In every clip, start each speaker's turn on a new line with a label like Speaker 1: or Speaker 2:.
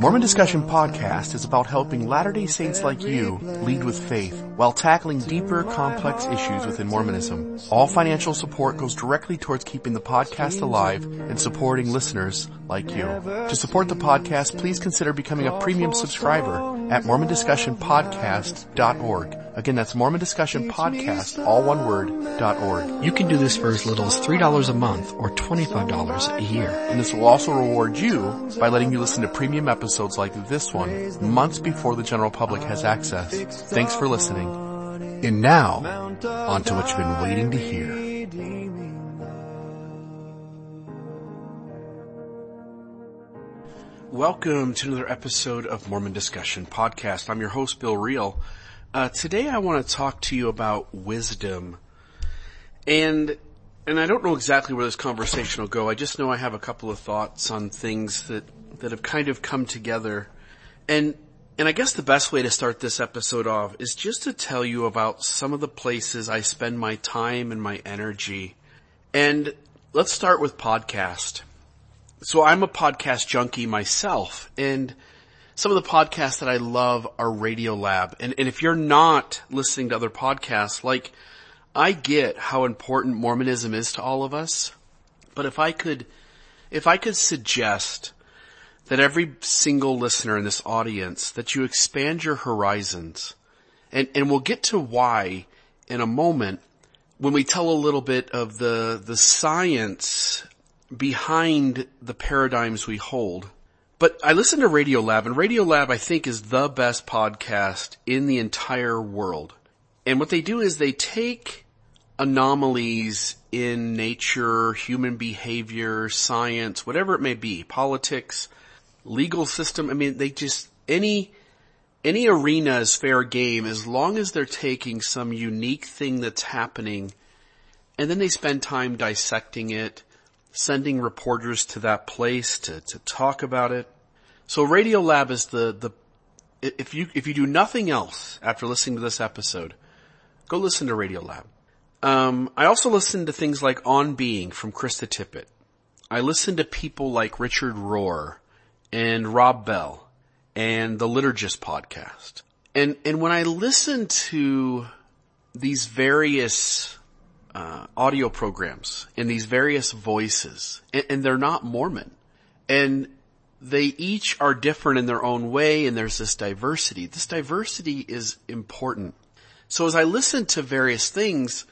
Speaker 1: Mormon Discussion Podcast is about helping Latter-day Saints like you lead with faith while tackling deeper, complex issues within Mormonism. All financial support goes directly towards keeping the podcast alive and supporting listeners like you. To support the podcast, please consider becoming a premium subscriber at mormondiscussionpodcast.org. Again, that's Mormon Discussion Podcast, all one word, .org.
Speaker 2: You can do this for as little as $3 a month or $25 a year.
Speaker 1: And this will also reward you by letting you listen to premium episodes like this one months before the general public has access. Thanks for listening. And now, on to what you've been waiting to hear. Welcome to another episode of Mormon Discussion Podcast. I'm your host, Bill Reel. Uh, today I want to talk to you about wisdom. And, and I don't know exactly where this conversation will go. I just know I have a couple of thoughts on things that, that have kind of come together. And, and I guess the best way to start this episode off is just to tell you about some of the places I spend my time and my energy. And let's start with podcast so I'm a podcast junkie myself and some of the podcasts that I love are Radiolab. And, and if you're not listening to other podcasts, like I get how important Mormonism is to all of us, but if I could, if I could suggest that every single listener in this audience, that you expand your horizons and, and we'll get to why in a moment when we tell a little bit of the, the science behind the paradigms we hold. But I listen to Radiolab and Radiolab I think is the best podcast in the entire world. And what they do is they take anomalies in nature, human behavior, science, whatever it may be, politics, legal system. I mean, they just, any, any arena is fair game as long as they're taking some unique thing that's happening and then they spend time dissecting it, sending reporters to that place to, to talk about it. So Radiolab is the, the, if you, if you do nothing else after listening to this episode, go listen to Radiolab. Um, I also listen to things like On Being from Krista Tippett. I listen to people like Richard Rohr and Rob Bell and the Liturgist podcast. And, and when I listen to these various uh, audio programs and these various voices, and, and they're not Mormon, and they each are different in their own way, and there's this diversity. This diversity is important. So as I listen to various things,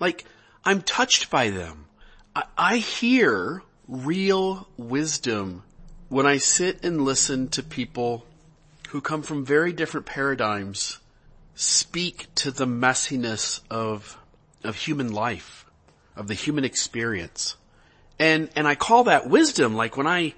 Speaker 1: like I'm touched by them. I, I hear real wisdom when I sit and listen to people who come from very different paradigms speak to the messiness of of human life, of the human experience. And, and I call that wisdom, like when I,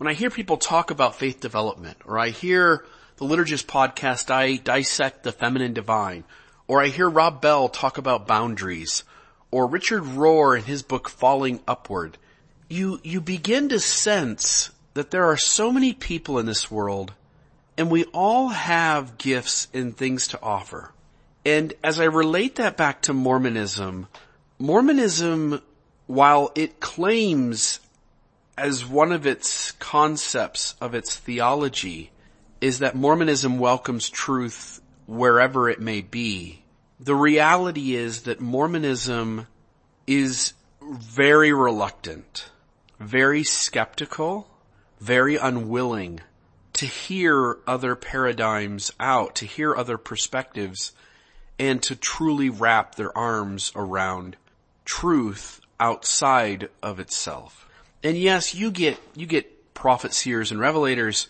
Speaker 1: when I hear people talk about faith development, or I hear the Liturgist podcast, I dissect the feminine divine, or I hear Rob Bell talk about boundaries, or Richard Rohr in his book Falling Upward, you, you begin to sense that there are so many people in this world and we all have gifts and things to offer. And as I relate that back to Mormonism, Mormonism, while it claims as one of its concepts of its theology is that Mormonism welcomes truth wherever it may be. The reality is that Mormonism is very reluctant, very skeptical, very unwilling to hear other paradigms out, to hear other perspectives and to truly wrap their arms around truth outside of itself. And yes, you get, you get prophet seers and revelators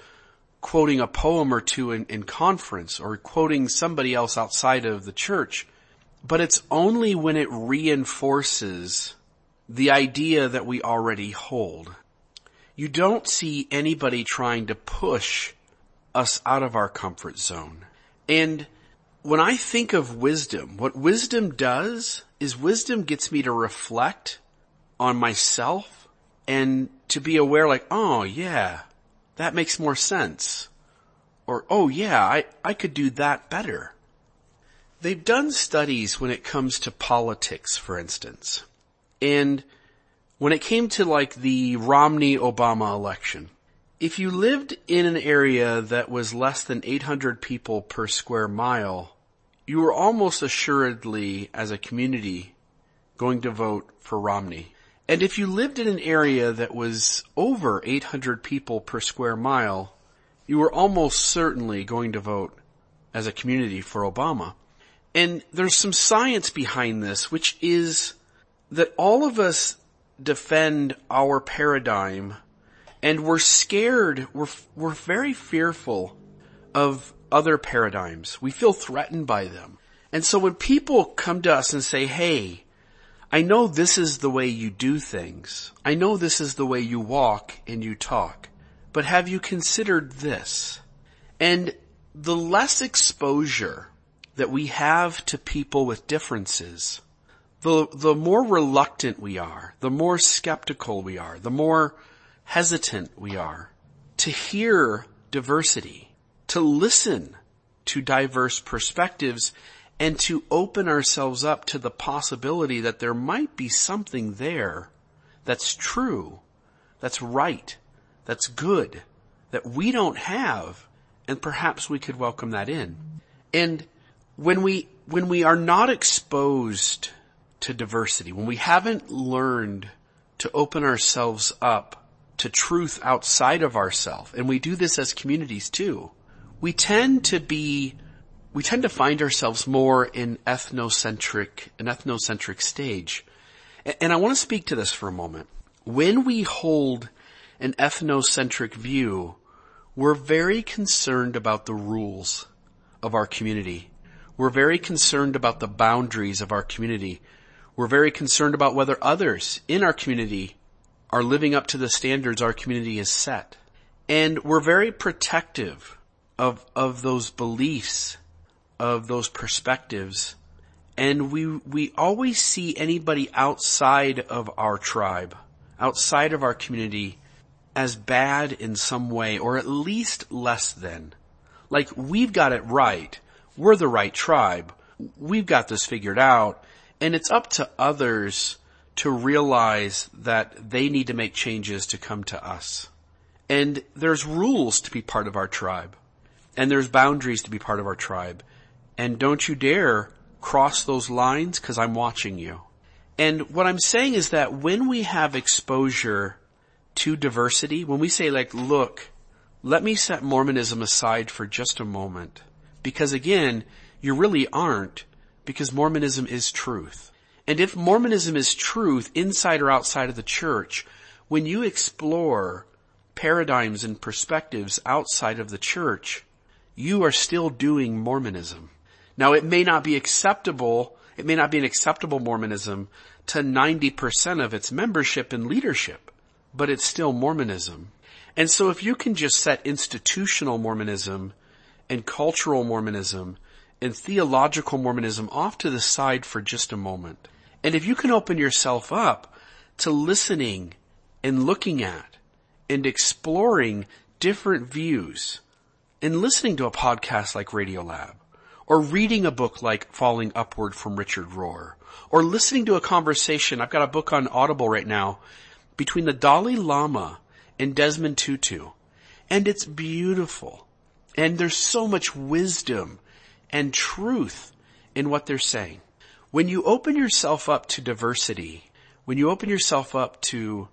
Speaker 1: quoting a poem or two in, in conference or quoting somebody else outside of the church, but it's only when it reinforces the idea that we already hold. You don't see anybody trying to push us out of our comfort zone. And when I think of wisdom, what wisdom does is wisdom gets me to reflect on myself and to be aware like, oh yeah, that makes more sense. Or, oh yeah, I, I could do that better. They've done studies when it comes to politics, for instance. And when it came to like the Romney Obama election, if you lived in an area that was less than 800 people per square mile, you were almost assuredly, as a community, going to vote for Romney. And if you lived in an area that was over 800 people per square mile, you were almost certainly going to vote as a community for Obama. And there's some science behind this, which is that all of us defend our paradigm and we're scared, we're, we're very fearful of other paradigms. We feel threatened by them. And so when people come to us and say, hey, I know this is the way you do things. I know this is the way you walk and you talk. But have you considered this? And the less exposure that we have to people with differences, the, the more reluctant we are, the more skeptical we are, the more hesitant we are to hear diversity, to listen to diverse perspectives, and to open ourselves up to the possibility that there might be something there that's true, that's right, that's good, that we don't have, and perhaps we could welcome that in. And when we, when we are not exposed to diversity, when we haven't learned to open ourselves up to truth outside of ourselves, and we do this as communities too, we tend to be, we tend to find ourselves more in ethnocentric, an ethnocentric stage. And I want to speak to this for a moment. When we hold an ethnocentric view, we're very concerned about the rules of our community. We're very concerned about the boundaries of our community. We're very concerned about whether others in our community are living up to the standards our community has set. And we're very protective of, of those beliefs, of those perspectives. And we, we always see anybody outside of our tribe, outside of our community as bad in some way, or at least less than. Like, we've got it right we're the right tribe. We've got this figured out. And it's up to others to realize that they need to make changes to come to us. And there's rules to be part of our tribe. And there's boundaries to be part of our tribe. And don't you dare cross those lines because I'm watching you. And what I'm saying is that when we have exposure to diversity, when we say like, look, let me set Mormonism aside for just a moment because again, you really aren't because Mormonism is truth. And if Mormonism is truth inside or outside of the church, when you explore paradigms and perspectives outside of the church, you are still doing Mormonism. Now it may not be acceptable, it may not be an acceptable Mormonism to 90% of its membership and leadership, but it's still Mormonism. And so if you can just set institutional Mormonism and cultural Mormonism and theological Mormonism off to the side for just a moment. And if you can open yourself up to listening and looking at and exploring different views and listening to a podcast like Radiolab or reading a book like Falling Upward from Richard Rohr or listening to a conversation. I've got a book on Audible right now between the Dalai Lama and Desmond Tutu and it's beautiful. And there's so much wisdom and truth in what they're saying. When you open yourself up to diversity, when you open yourself up to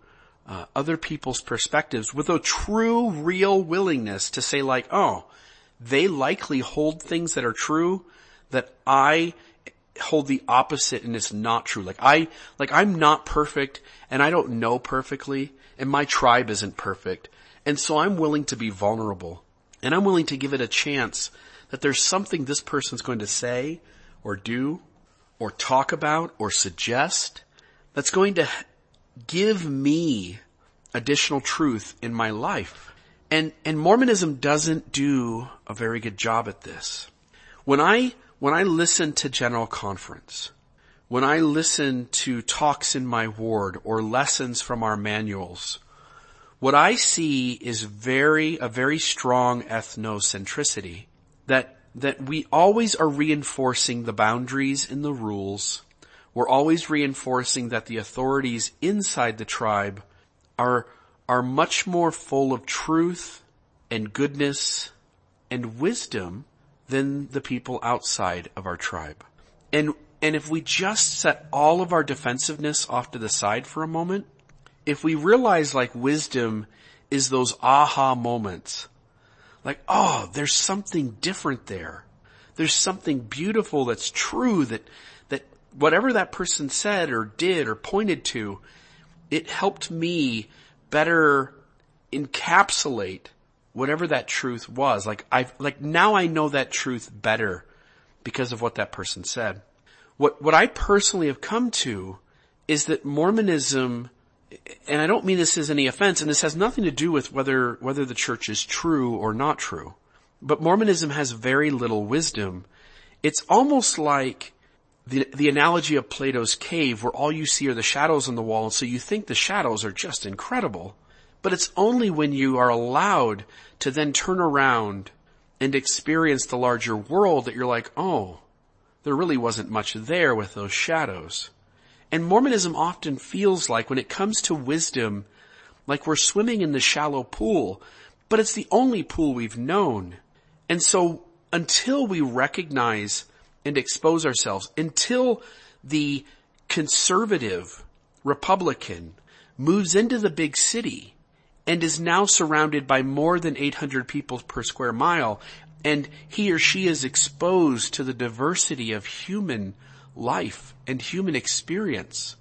Speaker 1: uh, other people's perspectives with a true, real willingness to say like, oh, they likely hold things that are true that I hold the opposite and it's not true. Like I, like I'm not perfect and I don't know perfectly and my tribe isn't perfect. And so I'm willing to be vulnerable and I'm willing to give it a chance that there's something this person's going to say or do or talk about or suggest that's going to give me additional truth in my life. And, and Mormonism doesn't do a very good job at this. When I, when I listen to General Conference, when I listen to talks in my ward or lessons from our manuals, what I see is very, a very strong ethnocentricity that, that we always are reinforcing the boundaries and the rules. We're always reinforcing that the authorities inside the tribe are, are much more full of truth and goodness and wisdom than the people outside of our tribe. And, and if we just set all of our defensiveness off to the side for a moment, if we realize like wisdom is those aha moments, like, oh, there's something different there. There's something beautiful that's true that, that whatever that person said or did or pointed to, it helped me better encapsulate whatever that truth was. Like I, like now I know that truth better because of what that person said. What, what I personally have come to is that Mormonism, and I don't mean this as any offense, and this has nothing to do with whether, whether the church is true or not true, but Mormonism has very little wisdom. It's almost like the, the analogy of Plato's cave where all you see are the shadows on the wall, and so you think the shadows are just incredible. But it's only when you are allowed to then turn around and experience the larger world that you're like, oh, there really wasn't much there with those shadows. And Mormonism often feels like when it comes to wisdom, like we're swimming in the shallow pool, but it's the only pool we've known. And so until we recognize and expose ourselves, until the conservative Republican moves into the big city and is now surrounded by more than 800 people per square mile and he or she is exposed to the diversity of human life and human experience.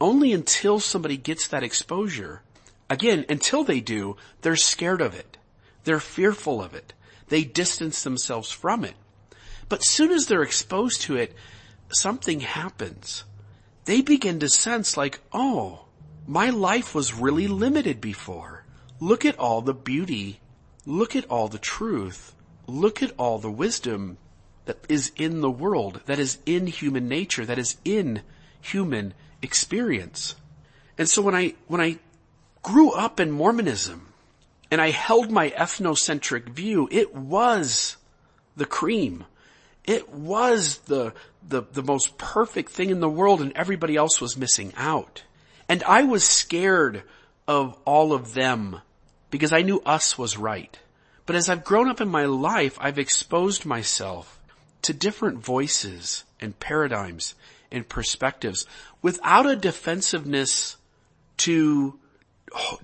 Speaker 1: Only until somebody gets that exposure, again, until they do, they're scared of it. They're fearful of it. They distance themselves from it. But soon as they're exposed to it, something happens. They begin to sense like, oh, my life was really limited before. Look at all the beauty. Look at all the truth. Look at all the wisdom that is in the world, that is in human nature, that is in human experience. And so when I, when I grew up in Mormonism and I held my ethnocentric view, it was the cream. It was the, the, the most perfect thing in the world and everybody else was missing out. And I was scared of all of them because I knew us was right. But as I've grown up in my life, I've exposed myself to different voices and paradigms and perspectives without a defensiveness to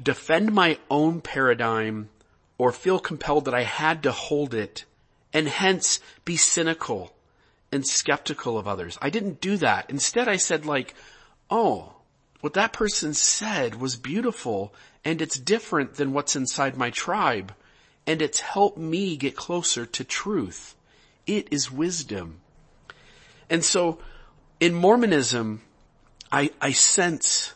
Speaker 1: defend my own paradigm or feel compelled that I had to hold it and hence be cynical and skeptical of others. I didn't do that. Instead I said like, oh, what that person said was beautiful and it's different than what's inside my tribe and it's helped me get closer to truth. It is wisdom. And so in Mormonism, I, I sense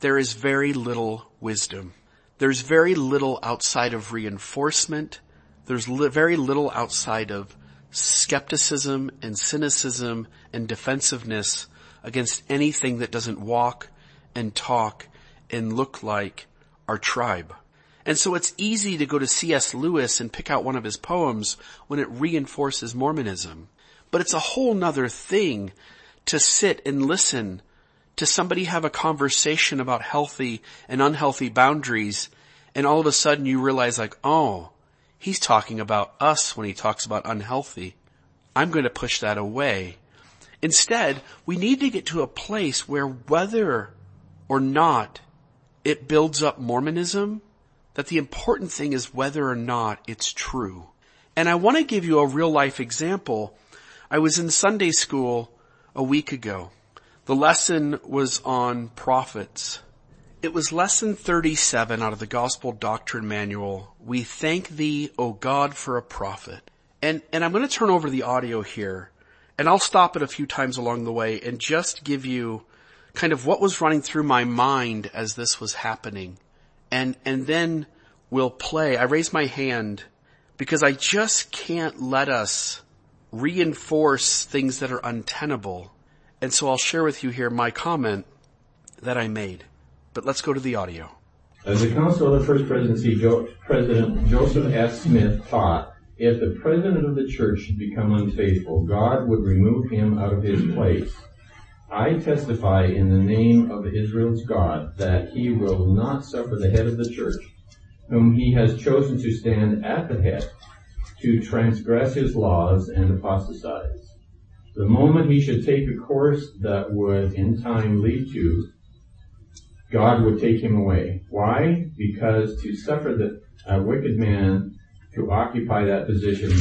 Speaker 1: there is very little wisdom. There's very little outside of reinforcement. There's li- very little outside of skepticism and cynicism and defensiveness against anything that doesn't walk and talk and look like our tribe. And so it's easy to go to C.S. Lewis and pick out one of his poems when it reinforces Mormonism. But it's a whole nother thing to sit and listen to somebody have a conversation about healthy and unhealthy boundaries and all of a sudden you realize like, oh, he's talking about us when he talks about unhealthy. I'm going to push that away. Instead, we need to get to a place where whether or not it builds up Mormonism, that the important thing is whether or not it's true. And I want to give you a real life example. I was in Sunday school a week ago. The lesson was on prophets. It was lesson 37 out of the Gospel Doctrine Manual. We thank thee, O God, for a prophet. And, and I'm going to turn over the audio here and I'll stop it a few times along the way and just give you kind of what was running through my mind as this was happening and, and then we'll play. I raise my hand because I just can't let us reinforce things that are untenable. And so I'll share with you here my comment that I made. But let's go to the audio.
Speaker 3: As the Council of the First Presidency, jo- President Joseph S. Smith taught, if the President of the Church should become unfaithful, God would remove him out of his place. I testify in the name of Israel's God that he will not suffer the head of the church, whom he has chosen to stand at the head, to transgress his laws and apostatize. The moment he should take a course that would in time lead to, God would take him away. Why? Because to suffer the a wicked man to occupy that position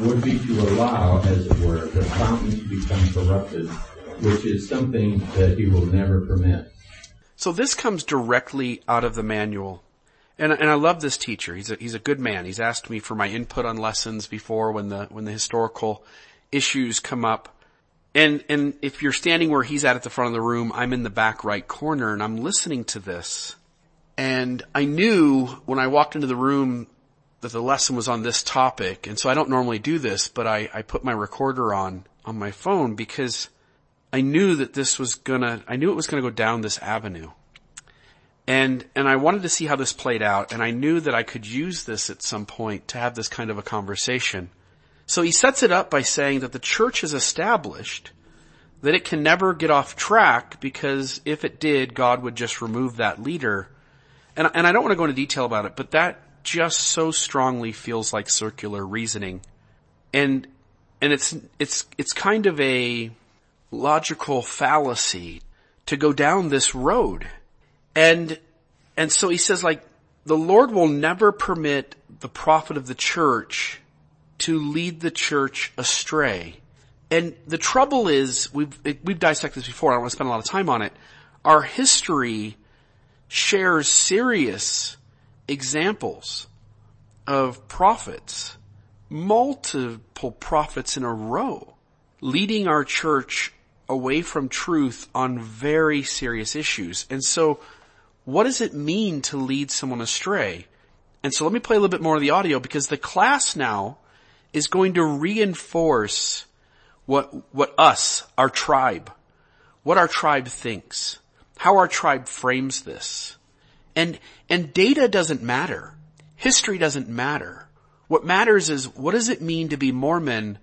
Speaker 3: would be to allow, as it were, the fountain to become corrupted, which is something that he will never permit.
Speaker 1: So this comes directly out of the manual. And, and I love this teacher. He's a, he's a good man. He's asked me for my input on lessons before when the, when the historical issues come up. And, and if you're standing where he's at at the front of the room, I'm in the back right corner and I'm listening to this. And I knew when I walked into the room that the lesson was on this topic. And so I don't normally do this, but I, I put my recorder on, on my phone because I knew that this was gonna, I knew it was gonna go down this avenue. And, and I wanted to see how this played out and I knew that I could use this at some point to have this kind of a conversation. So he sets it up by saying that the church has established that it can never get off track because if it did, God would just remove that leader. And, and I don't want to go into detail about it, but that just so strongly feels like circular reasoning. And, and it's, it's, it's kind of a logical fallacy to go down this road. And, and so he says like, the Lord will never permit the prophet of the church to lead the church astray. And the trouble is, we've, we've dissected this before, I don't want to spend a lot of time on it. Our history shares serious examples of prophets, multiple prophets in a row, leading our church away from truth on very serious issues. And so what does it mean to lead someone astray? And so let me play a little bit more of the audio because the class now is going to reinforce what, what us, our tribe, what our tribe thinks, how our tribe frames this. And, and data doesn't matter. History doesn't matter. What matters is what does it mean to be Mormon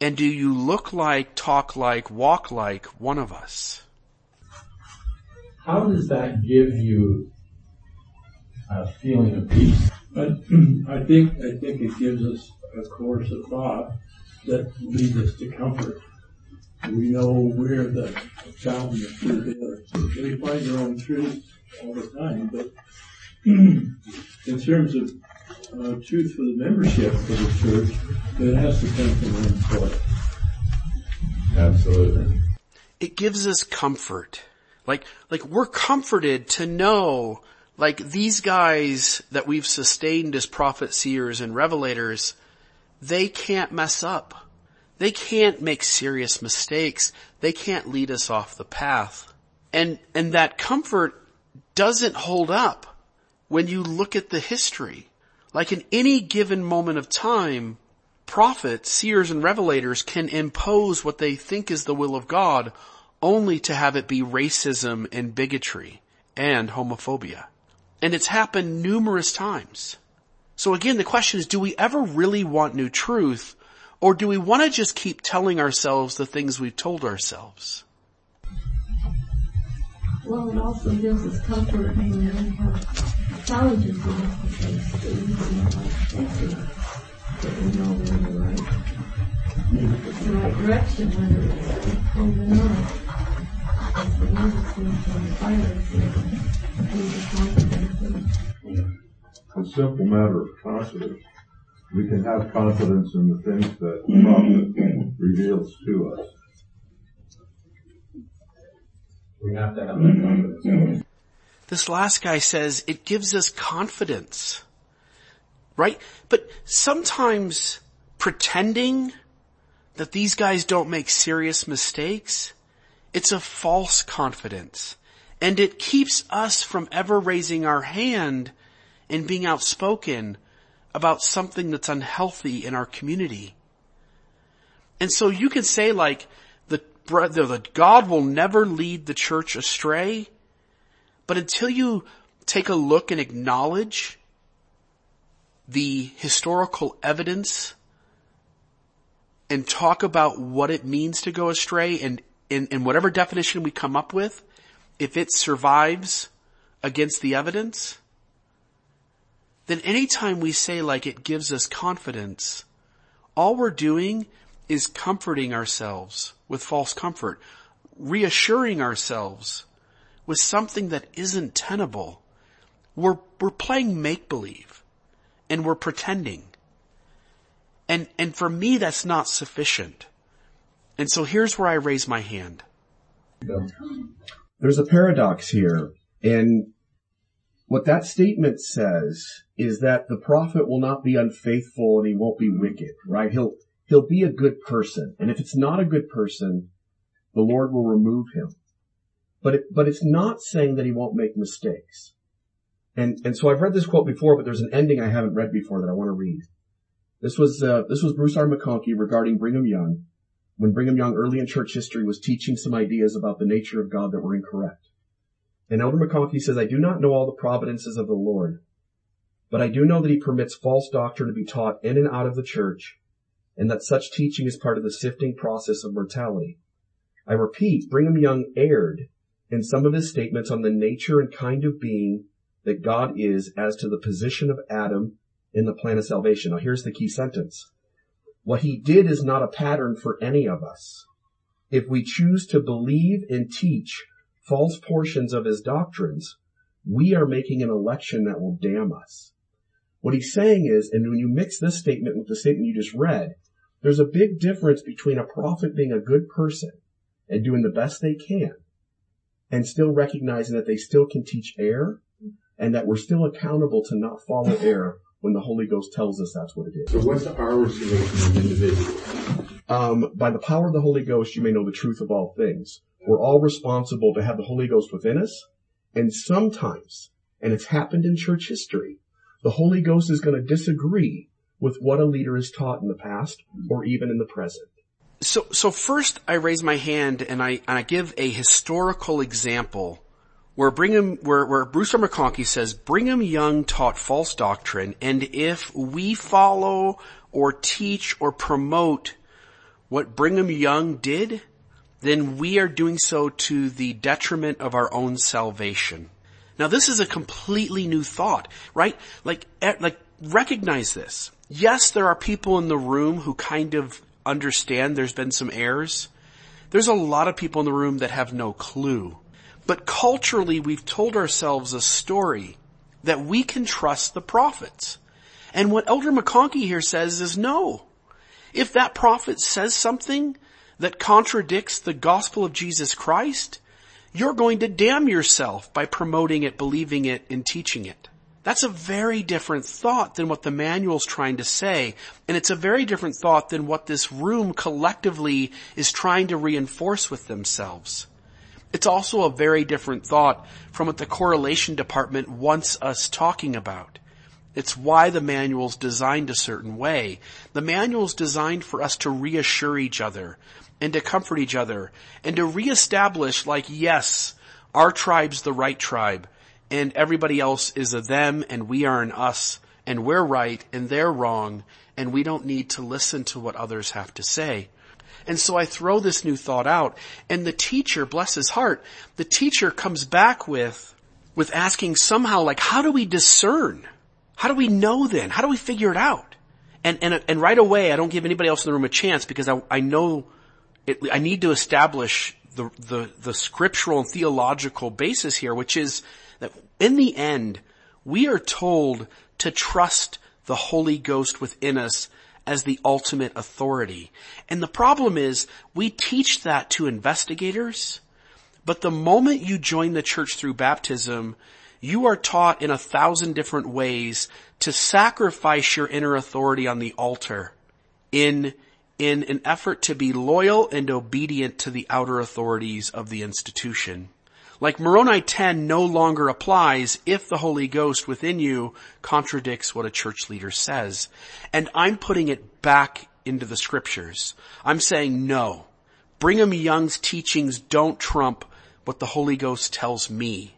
Speaker 1: and do you look like, talk like, walk like one of us?
Speaker 3: How does that give you a feeling of peace?
Speaker 4: But I think I think it gives us a course of thought that leads us to comfort. We know where the fountain of truth is. They find their own truth all the time, but in terms of uh, truth for the membership of the church, it has to come from one source.
Speaker 3: Absolutely.
Speaker 1: It gives us comfort. Like, like we're comforted to know, like these guys that we've sustained as prophet seers and revelators, they can't mess up. They can't make serious mistakes. They can't lead us off the path. And, and that comfort doesn't hold up when you look at the history. Like in any given moment of time, prophets, seers, and revelators can impose what they think is the will of God only to have it be racism and bigotry and homophobia. And it's happened numerous times. So again, the question is, do we ever really want new truth or do we want to just keep telling ourselves the things we've told ourselves?
Speaker 5: Well, it also gives us comfort when we have challenges we have to face that we can like that we know we're in the right, the right direction, whether it's pulled or not. As the Lord is going to fire us and be the confidence
Speaker 6: a simple matter of confidence. We can have confidence in the things that the prophet reveals to us.
Speaker 3: We have to have that confidence.
Speaker 1: This last guy says it gives us confidence. Right? But sometimes pretending that these guys don't make serious mistakes, it's a false confidence. And it keeps us from ever raising our hand and being outspoken about something that's unhealthy in our community. And so you can say like, the, the God will never lead the church astray, but until you take a look and acknowledge the historical evidence and talk about what it means to go astray and in, in whatever definition we come up with, if it survives against the evidence, then anytime we say like it gives us confidence, all we're doing is comforting ourselves with false comfort, reassuring ourselves with something that isn't tenable. We're, we're playing make believe and we're pretending. And, and for me, that's not sufficient. And so here's where I raise my hand.
Speaker 7: There's a paradox here. And what that statement says is that the prophet will not be unfaithful and he won't be wicked, right? He'll, he'll be a good person. And if it's not a good person, the Lord will remove him. But it, but it's not saying that he won't make mistakes. And, and so I've read this quote before, but there's an ending I haven't read before that I want to read. This was, uh, this was Bruce R. McConkie regarding Brigham Young, when Brigham Young early in church history was teaching some ideas about the nature of God that were incorrect. And Elder McConkie says, I do not know all the providences of the Lord, but I do know that he permits false doctrine to be taught in and out of the church, and that such teaching is part of the sifting process of mortality. I repeat, Brigham Young erred in some of his statements on the nature and kind of being that God is as to the position of Adam in the plan of salvation. Now here's the key sentence. What he did is not a pattern for any of us. If we choose to believe and teach false portions of his doctrines, we are making an election that will damn us. What he's saying is, and when you mix this statement with the statement you just read, there's a big difference between a prophet being a good person and doing the best they can and still recognizing that they still can teach error and that we're still accountable to not follow error when the Holy Ghost tells us that's what it is.
Speaker 3: So what's our responsibility as individuals?
Speaker 7: Um, by the power of the Holy Ghost, you may know the truth of all things. We're all responsible to have the Holy Ghost within us. And sometimes, and it's happened in church history, the Holy Ghost is going to disagree with what a leader has taught in the past or even in the present.
Speaker 1: So, so first I raise my hand and I, and I give a historical example where Brigham, where, where Bruce. McConkie says Brigham Young taught false doctrine and if we follow or teach or promote what Brigham Young did, then we are doing so to the detriment of our own salvation. Now this is a completely new thought, right? Like, like recognize this. Yes, there are people in the room who kind of understand there's been some errors. There's a lot of people in the room that have no clue. But culturally we've told ourselves a story that we can trust the prophets. And what Elder McConkie here says is no. If that prophet says something that contradicts the gospel of Jesus Christ, you're going to damn yourself by promoting it, believing it, and teaching it. That's a very different thought than what the manual's trying to say, and it's a very different thought than what this room collectively is trying to reinforce with themselves. It's also a very different thought from what the correlation department wants us talking about. It's why the manual's designed a certain way. The manual's designed for us to reassure each other and to comfort each other and to reestablish like, yes, our tribe's the right tribe and everybody else is a them and we are an us and we're right and they're wrong and we don't need to listen to what others have to say. And so I throw this new thought out and the teacher, bless his heart, the teacher comes back with, with asking somehow like, how do we discern? How do we know then? How do we figure it out? And, and, and right away, I don't give anybody else in the room a chance because I, I know it, I need to establish the, the, the scriptural and theological basis here, which is that in the end, we are told to trust the Holy Ghost within us as the ultimate authority. And the problem is we teach that to investigators, but the moment you join the church through baptism, you are taught in a thousand different ways to sacrifice your inner authority on the altar in, in an effort to be loyal and obedient to the outer authorities of the institution. Like Moroni 10 no longer applies if the Holy Ghost within you contradicts what a church leader says. And I'm putting it back into the scriptures. I'm saying no. Brigham Young's teachings don't trump what the Holy Ghost tells me.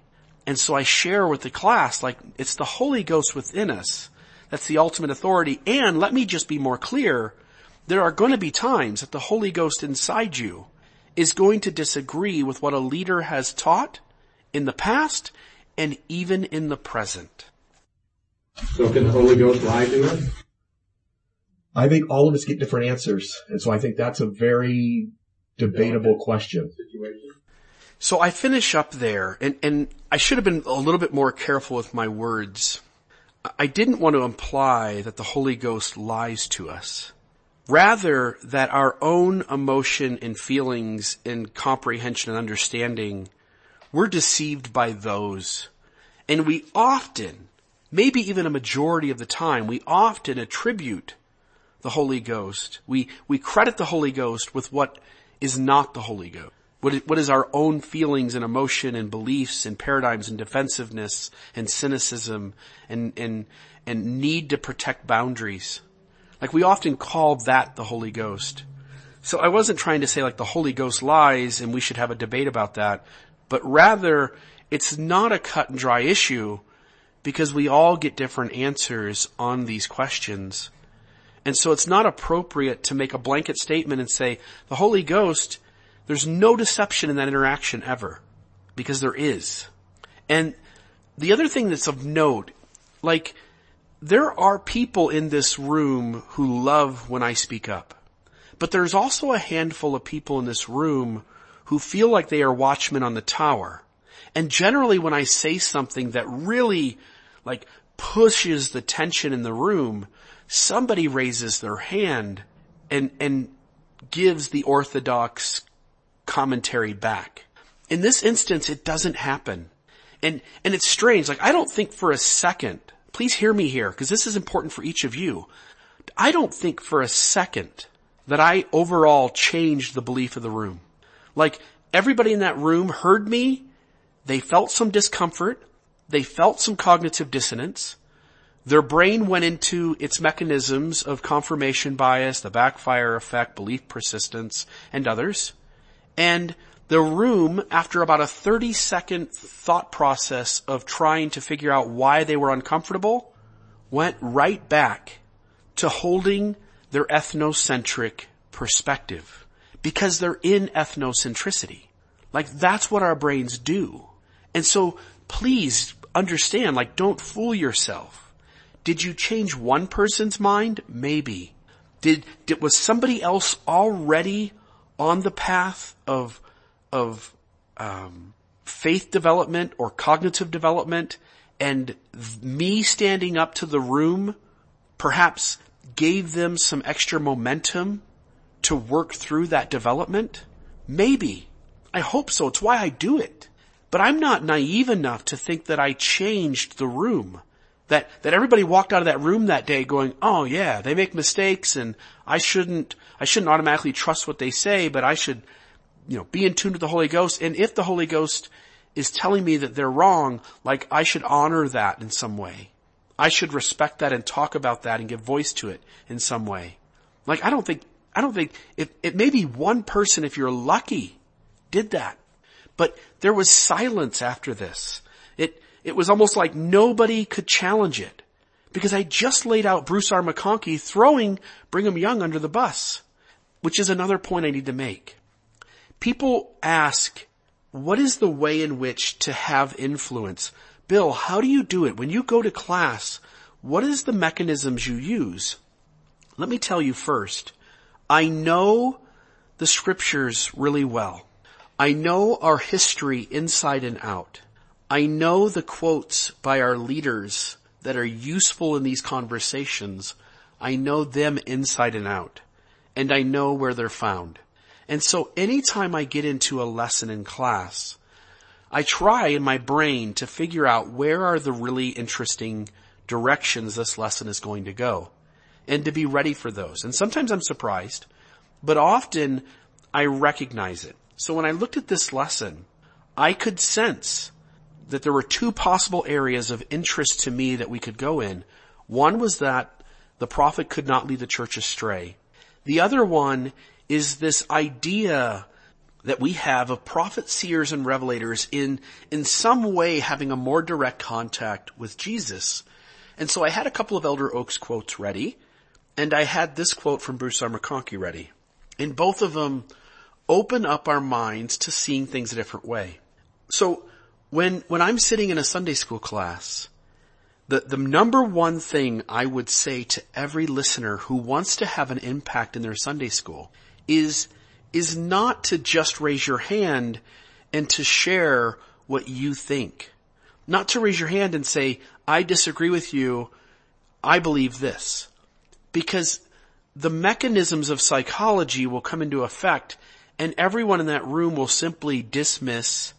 Speaker 1: And so I share with the class, like, it's the Holy Ghost within us. That's the ultimate authority. And let me just be more clear. There are going to be times that the Holy Ghost inside you is going to disagree with what a leader has taught in the past and even in the present.
Speaker 3: So can the Holy Ghost lie to us?
Speaker 7: I think all of us get different answers. And so I think that's a very debatable question.
Speaker 1: So I finish up there and, and I should have been a little bit more careful with my words. I didn't want to imply that the Holy Ghost lies to us. Rather that our own emotion and feelings and comprehension and understanding, we're deceived by those. And we often, maybe even a majority of the time, we often attribute the Holy Ghost. We, we credit the Holy Ghost with what is not the Holy Ghost. What is, what is our own feelings and emotion and beliefs and paradigms and defensiveness and cynicism and, and, and need to protect boundaries. Like we often call that the Holy Ghost. So I wasn't trying to say like the Holy Ghost lies and we should have a debate about that, but rather it's not a cut and dry issue because we all get different answers on these questions. And so it's not appropriate to make a blanket statement and say the Holy Ghost, there's no deception in that interaction ever because there is. And the other thing that's of note, like there are people in this room who love when I speak up. But there's also a handful of people in this room who feel like they are watchmen on the tower. And generally when I say something that really like pushes the tension in the room, somebody raises their hand and, and gives the orthodox commentary back. In this instance, it doesn't happen. And, and it's strange. Like I don't think for a second please hear me here because this is important for each of you. I don't think for a second that I overall changed the belief of the room. Like everybody in that room heard me. They felt some discomfort. They felt some cognitive dissonance. Their brain went into its mechanisms of confirmation bias, the backfire effect, belief persistence, and others. And the room, after about a 30 second thought process of trying to figure out why they were uncomfortable, went right back to holding their ethnocentric perspective. Because they're in ethnocentricity. Like that's what our brains do. And so please understand, like don't fool yourself. Did you change one person's mind? Maybe. Did, did, was somebody else already on the path of of um, faith development or cognitive development, and me standing up to the room perhaps gave them some extra momentum to work through that development? Maybe. I hope so. It's why I do it. But I'm not naive enough to think that I changed the room. That, that everybody walked out of that room that day going, oh yeah, they make mistakes and I shouldn't, I shouldn't automatically trust what they say, but I should you know, be in tune with the Holy Ghost. And if the Holy Ghost is telling me that they're wrong, like I should honor that in some way. I should respect that and talk about that and give voice to it in some way. Like I don't think, I don't think, it, it may be one person if you're lucky did that. But there was silence after this. It, it was almost like nobody could challenge it. Because I just laid out Bruce R. McConkie throwing Brigham Young under the bus. Which is another point I need to make people ask, what is the way in which to have influence? Bill, how do you do it? When you go to class, what is the mechanisms you use? Let me tell you first, I know the scriptures really well. I know our history inside and out. I know the quotes by our leaders that are useful in these conversations. I know them inside and out. And I know where they're found. And so anytime I get into a lesson in class, I try in my brain to figure out where are the really interesting directions this lesson is going to go and to be ready for those. And sometimes I'm surprised, but often I recognize it. So when I looked at this lesson, I could sense that there were two possible areas of interest to me that we could go in. One was that the prophet could not lead the church astray. The other one is this idea that we have of prophets, seers, and revelators in, in some way having a more direct contact with Jesus. And so I had a couple of Elder Oaks quotes ready, and I had this quote from Bruce R. McConkie ready. And both of them open up our minds to seeing things a different way. So when, when I'm sitting in a Sunday school class, the, the number one thing I would say to every listener who wants to have an impact in their Sunday school is, is not to just raise your hand and to share what you think. Not to raise your hand and say, I disagree with you. I believe this. Because the mechanisms of psychology will come into effect and everyone in that room will simply dismiss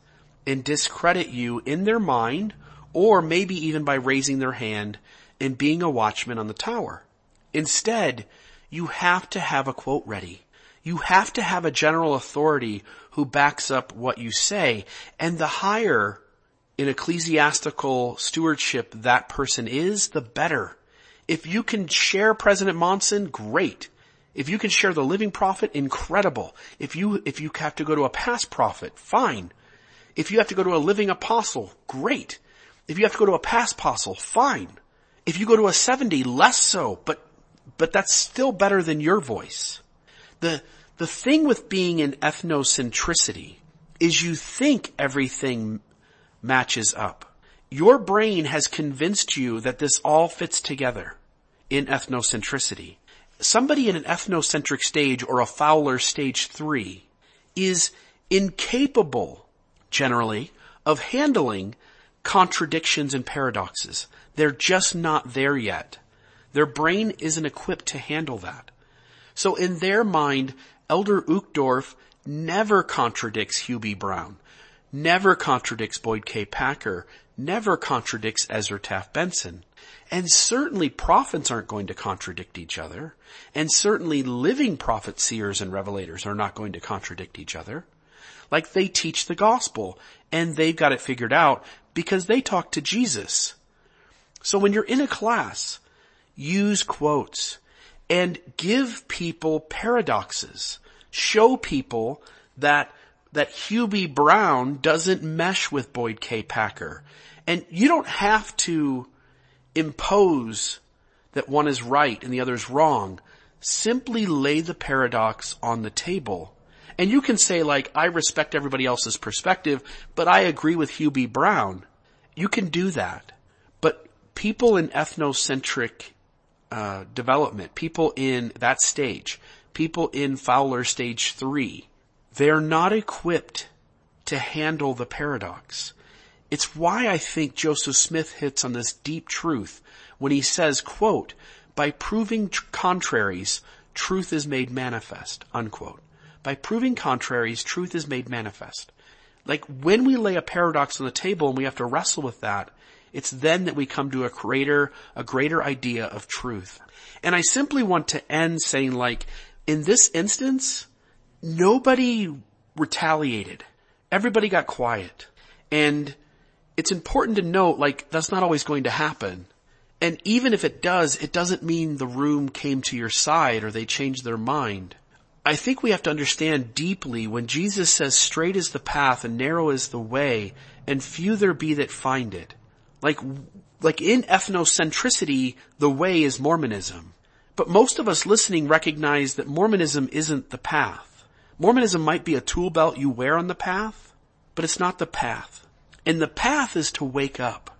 Speaker 1: and discredit you in their mind or maybe even by raising their hand and being a watchman on the tower. Instead, you have to have a quote ready. You have to have a general authority who backs up what you say. And the higher in ecclesiastical stewardship that person is, the better. If you can share President Monson, great. If you can share the living prophet, incredible. If you, if you have to go to a past prophet, fine. If you have to go to a living apostle, great. If you have to go to a past apostle, fine. If you go to a 70, less so, but, but that's still better than your voice. The, the thing with being in ethnocentricity is you think everything matches up. Your brain has convinced you that this all fits together in ethnocentricity. Somebody in an ethnocentric stage or a Fowler stage three is incapable, generally, of handling contradictions and paradoxes. They're just not there yet. Their brain isn't equipped to handle that. So in their mind, Elder Uchtdorf never contradicts Hugh B. Brown, never contradicts Boyd K. Packer, never contradicts Ezra Taft Benson. And certainly prophets aren't going to contradict each other. And certainly living prophet seers and revelators are not going to contradict each other. Like they teach the gospel and they've got it figured out because they talk to Jesus. So when you're in a class, use quotes and give people paradoxes. Show people that, that B. Brown doesn't mesh with Boyd K. Packer. And you don't have to impose that one is right and the other is wrong. Simply lay the paradox on the table. And you can say like, I respect everybody else's perspective, but I agree with B. Brown. You can do that. But people in ethnocentric uh, development, people in that stage, people in Fowler stage three, they're not equipped to handle the paradox. It's why I think Joseph Smith hits on this deep truth when he says, quote, by proving tr- contraries, truth is made manifest, unquote. By proving contraries, truth is made manifest. Like when we lay a paradox on the table and we have to wrestle with that, it's then that we come to a greater, a greater idea of truth. And I simply want to end saying like, in this instance, nobody retaliated. Everybody got quiet. And it's important to note, like, that's not always going to happen. And even if it does, it doesn't mean the room came to your side or they changed their mind. I think we have to understand deeply when Jesus says straight is the path and narrow is the way and few there be that find it. Like, like in ethnocentricity, the way is Mormonism. But most of us listening recognize that Mormonism isn't the path. Mormonism might be a tool belt you wear on the path, but it's not the path. And the path is to wake up.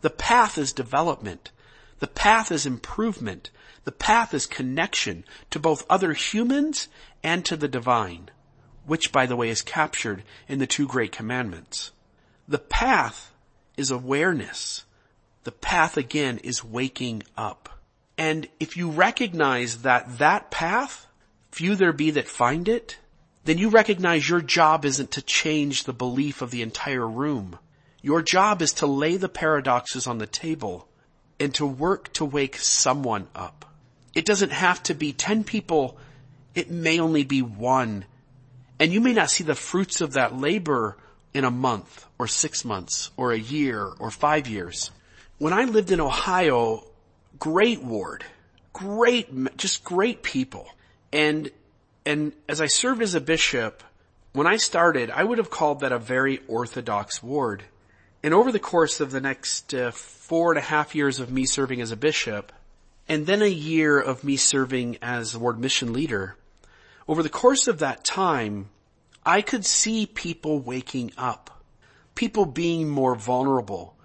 Speaker 1: The path is development. The path is improvement. The path is connection to both other humans and to the divine, which by the way is captured in the two great commandments. The path is awareness. The path again is waking up. And if you recognize that that path, few there be that find it, then you recognize your job isn't to change the belief of the entire room. Your job is to lay the paradoxes on the table and to work to wake someone up. It doesn't have to be 10 people. It may only be one. And you may not see the fruits of that labor in a month or six months or a year or five years. When I lived in Ohio, great ward, great, just great people. And and as I served as a bishop, when I started, I would have called that a very orthodox ward. And over the course of the next uh, four and a half years of me serving as a bishop, and then a year of me serving as ward mission leader, over the course of that time, I could see people waking up, people being more vulnerable,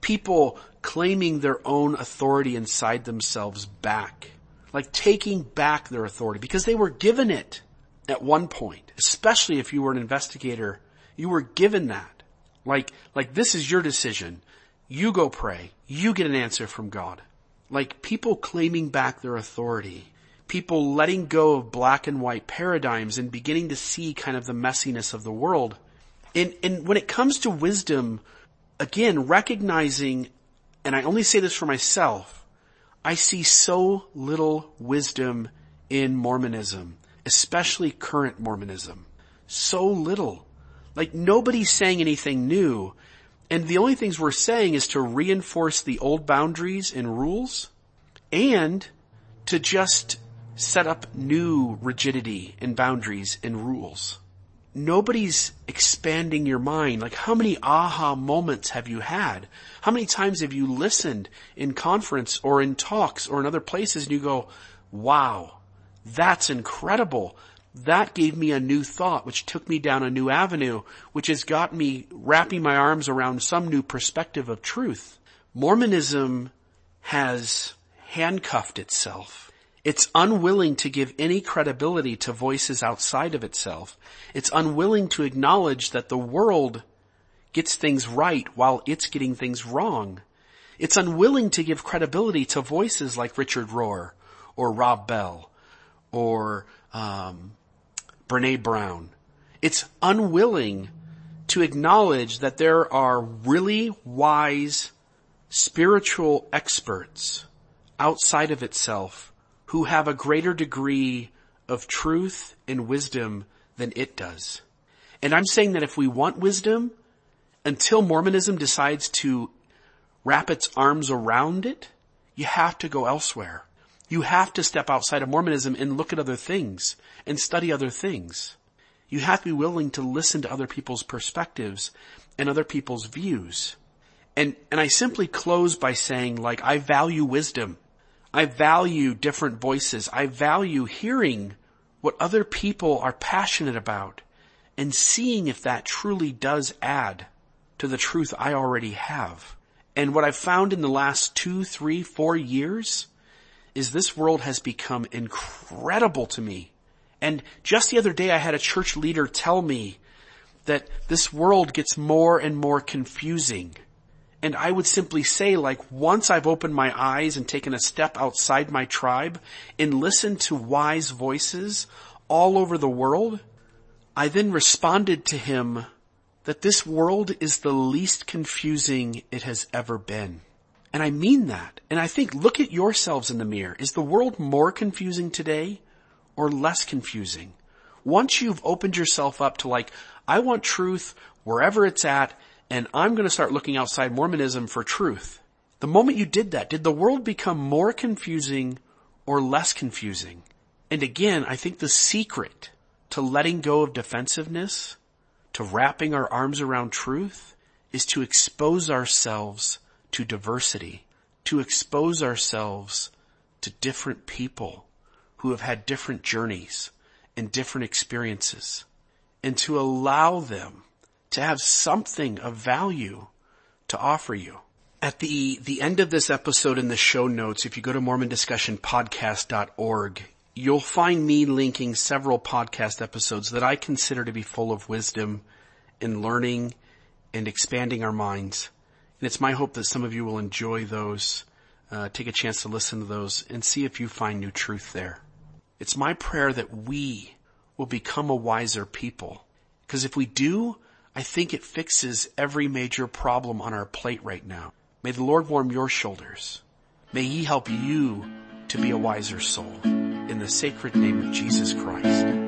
Speaker 1: people claiming their own authority inside themselves back, like taking back their authority because they were given it at one point, especially if you were an investigator, you were given that. Like, like this is your decision. You go pray. You get an answer from God. Like people claiming back their authority. People letting go of black and white paradigms and beginning to see kind of the messiness of the world. And, and when it comes to wisdom, again, recognizing, and I only say this for myself, I see so little wisdom in Mormonism, especially current Mormonism. So little. Like nobody's saying anything new. And the only things we're saying is to reinforce the old boundaries and rules and to just set up new rigidity and boundaries and rules. Nobody's expanding your mind. Like how many aha moments have you had? How many times have you listened in conference or in talks or in other places and you go, wow, that's incredible that gave me a new thought, which took me down a new avenue, which has got me wrapping my arms around some new perspective of truth. Mormonism has handcuffed itself. It's unwilling to give any credibility to voices outside of itself. It's unwilling to acknowledge that the world gets things right while it's getting things wrong. It's unwilling to give credibility to voices like Richard Rohr or Rob Bell or um, Brene Brown. It's unwilling to acknowledge that there are really wise spiritual experts outside of itself who have a greater degree of truth and wisdom than it does. And I'm saying that if we want wisdom, until Mormonism decides to wrap its arms around it, you have to go elsewhere. You have to step outside of Mormonism and look at other things and study other things. You have to be willing to listen to other people's perspectives and other people's views. And, and I simply close by saying like, I value wisdom. I value different voices. I value hearing what other people are passionate about and seeing if that truly does add to the truth I already have. And what I've found in the last two, three, four years is this world has become incredible to me. And just the other day I had a church leader tell me that this world gets more and more confusing. And I would simply say like once I've opened my eyes and taken a step outside my tribe and listened to wise voices all over the world, I then responded to him that this world is the least confusing it has ever been. And I mean that. And I think look at yourselves in the mirror. Is the world more confusing today or less confusing? Once you've opened yourself up to like, I want truth wherever it's at and I'm going to start looking outside Mormonism for truth. The moment you did that, did the world become more confusing or less confusing? And again, I think the secret to letting go of defensiveness, to wrapping our arms around truth, is to expose ourselves to diversity, to expose ourselves to different people who have had different journeys and different experiences and to allow them to have something of value to offer you. At the, the end of this episode in the show notes, if you go to mormondiscussionpodcast.org, you'll find me linking several podcast episodes that I consider to be full of wisdom and learning and expanding our minds. And it's my hope that some of you will enjoy those, uh, take a chance to listen to those and see if you find new truth there. It's my prayer that we will become a wiser people. Because if we do, I think it fixes every major problem on our plate right now. May the Lord warm your shoulders. May He help you to be a wiser soul. In the sacred name of Jesus Christ.